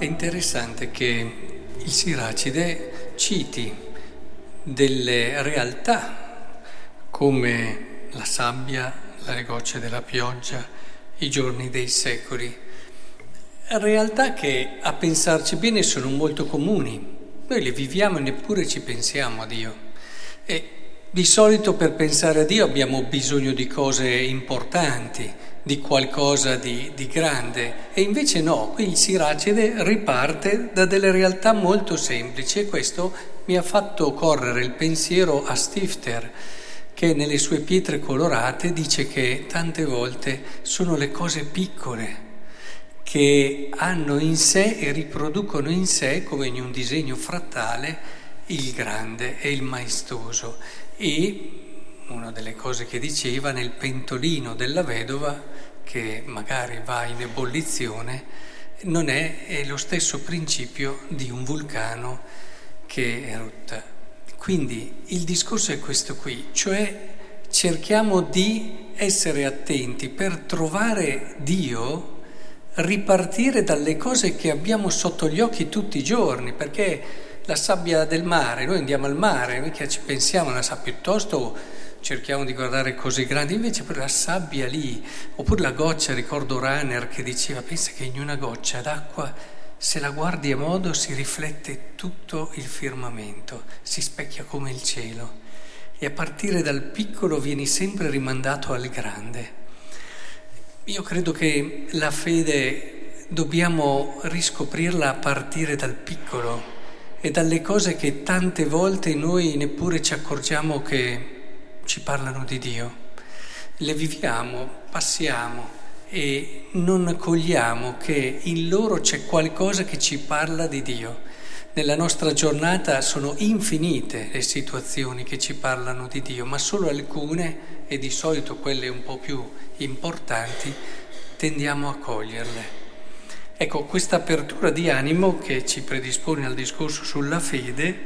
È interessante che il Siracide citi delle realtà come la sabbia, le gocce della pioggia, i giorni dei secoli, realtà che a pensarci bene sono molto comuni. Noi le viviamo e neppure ci pensiamo a Dio. E di solito per pensare a Dio abbiamo bisogno di cose importanti, di qualcosa di, di, grande e invece no, qui il Siracide riparte da delle realtà molto semplici e questo mi ha fatto correre il pensiero a Stifter che nelle sue pietre colorate dice che tante volte sono le cose piccole che hanno in sé e riproducono in sé, come in un disegno frattale, il grande e il maestoso. E una delle cose che diceva nel pentolino della vedova, che magari va in ebollizione, non è, è lo stesso principio di un vulcano che erutta. Quindi il discorso è questo qui, cioè cerchiamo di essere attenti per trovare Dio, ripartire dalle cose che abbiamo sotto gli occhi tutti i giorni, perché la sabbia del mare, noi andiamo al mare, mica ci pensiamo, la sa piuttosto cerchiamo di guardare cose grandi, invece per la sabbia lì, oppure la goccia, ricordo Runner che diceva, pensa che in una goccia d'acqua, se la guardi a modo, si riflette tutto il firmamento, si specchia come il cielo e a partire dal piccolo vieni sempre rimandato al grande. Io credo che la fede dobbiamo riscoprirla a partire dal piccolo e dalle cose che tante volte noi neppure ci accorgiamo che ci parlano di Dio. Le viviamo, passiamo e non cogliamo che in loro c'è qualcosa che ci parla di Dio. Nella nostra giornata sono infinite le situazioni che ci parlano di Dio, ma solo alcune, e di solito quelle un po' più importanti, tendiamo a coglierle. Ecco, questa apertura di animo che ci predispone al discorso sulla fede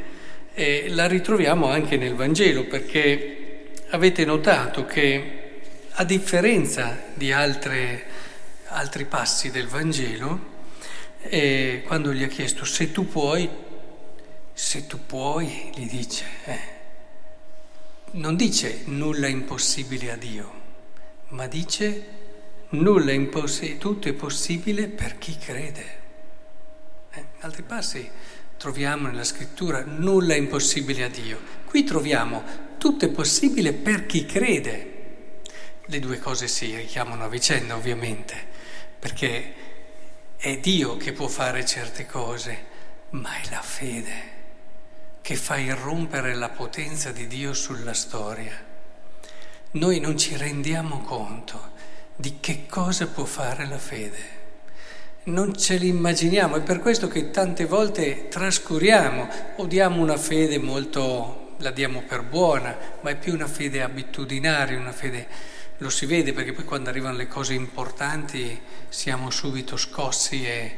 eh, la ritroviamo anche nel Vangelo, perché avete notato che a differenza di altre, altri passi del Vangelo, eh, quando gli ha chiesto se tu puoi, se tu puoi, gli dice, eh, non dice nulla impossibile a Dio, ma dice nulla è impossibile, tutto è possibile per chi crede. Eh, altri passi troviamo nella scrittura nulla è impossibile a Dio. Qui troviamo tutto è possibile per chi crede. Le due cose si richiamano a vicenda ovviamente, perché è Dio che può fare certe cose, ma è la fede che fa irrompere la potenza di Dio sulla storia. Noi non ci rendiamo conto di che cosa può fare la fede. Non ce l'immaginiamo, è per questo che tante volte trascuriamo o diamo una fede molto la diamo per buona, ma è più una fede abitudinaria, una fede, lo si vede perché poi quando arrivano le cose importanti siamo subito scossi e,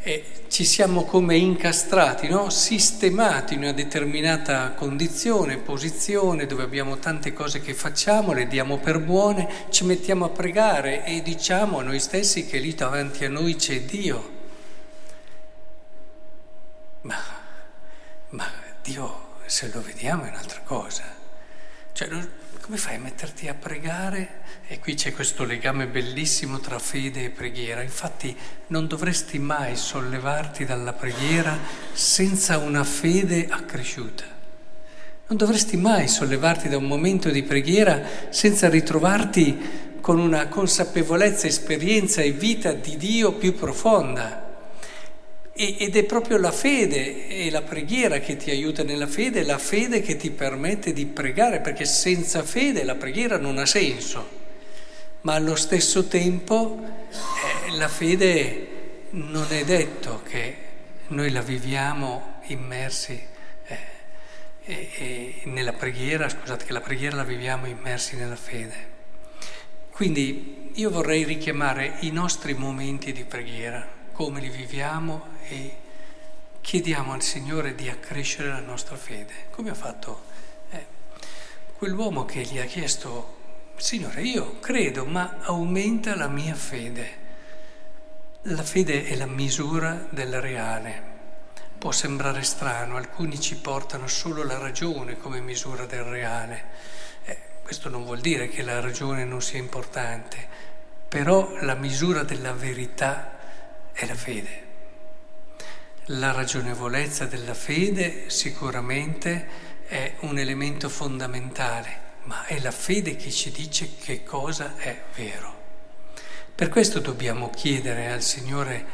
e ci siamo come incastrati, no? sistemati in una determinata condizione, posizione dove abbiamo tante cose che facciamo, le diamo per buone, ci mettiamo a pregare e diciamo a noi stessi che lì davanti a noi c'è Dio. Ma, ma Dio se lo vediamo è un'altra cosa. Cioè, come fai a metterti a pregare? E qui c'è questo legame bellissimo tra fede e preghiera. Infatti non dovresti mai sollevarti dalla preghiera senza una fede accresciuta. Non dovresti mai sollevarti da un momento di preghiera senza ritrovarti con una consapevolezza, esperienza e vita di Dio più profonda. Ed è proprio la fede e la preghiera che ti aiuta nella fede, la fede che ti permette di pregare, perché senza fede la preghiera non ha senso. Ma allo stesso tempo eh, la fede non è detto che noi la viviamo immersi eh, e, nella preghiera, scusate che la preghiera la viviamo immersi nella fede. Quindi io vorrei richiamare i nostri momenti di preghiera come li viviamo e chiediamo al Signore di accrescere la nostra fede, come ha fatto eh, quell'uomo che gli ha chiesto, Signore, io credo, ma aumenta la mia fede. La fede è la misura del reale. Può sembrare strano, alcuni ci portano solo la ragione come misura del reale. Eh, questo non vuol dire che la ragione non sia importante, però la misura della verità è la fede. La ragionevolezza della fede sicuramente è un elemento fondamentale, ma è la fede che ci dice che cosa è vero. Per questo dobbiamo chiedere al Signore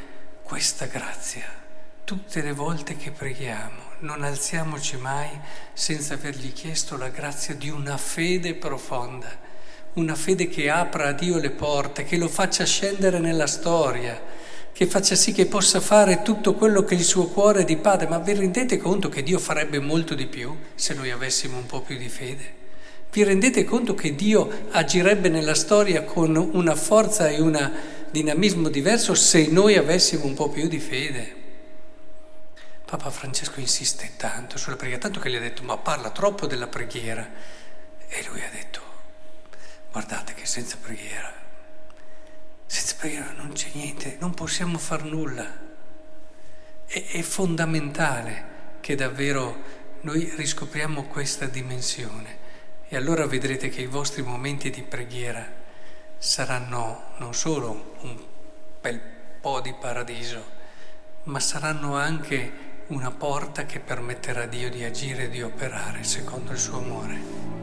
questa grazia tutte le volte che preghiamo. Non alziamoci mai senza avergli chiesto la grazia di una fede profonda, una fede che apra a Dio le porte, che lo faccia scendere nella storia, che faccia sì che possa fare tutto quello che il suo cuore di padre. Ma vi rendete conto che Dio farebbe molto di più se noi avessimo un po' più di fede? Vi rendete conto che Dio agirebbe nella storia con una forza e un dinamismo diverso se noi avessimo un po' più di fede? Papa Francesco insiste tanto sulla preghiera, tanto che gli ha detto ma parla troppo della preghiera. E lui ha detto guardate che senza preghiera, non c'è niente, non possiamo far nulla. È, è fondamentale che davvero noi riscopriamo questa dimensione. E allora vedrete che i vostri momenti di preghiera saranno non solo un bel po' di paradiso, ma saranno anche una porta che permetterà a Dio di agire e di operare secondo il suo amore.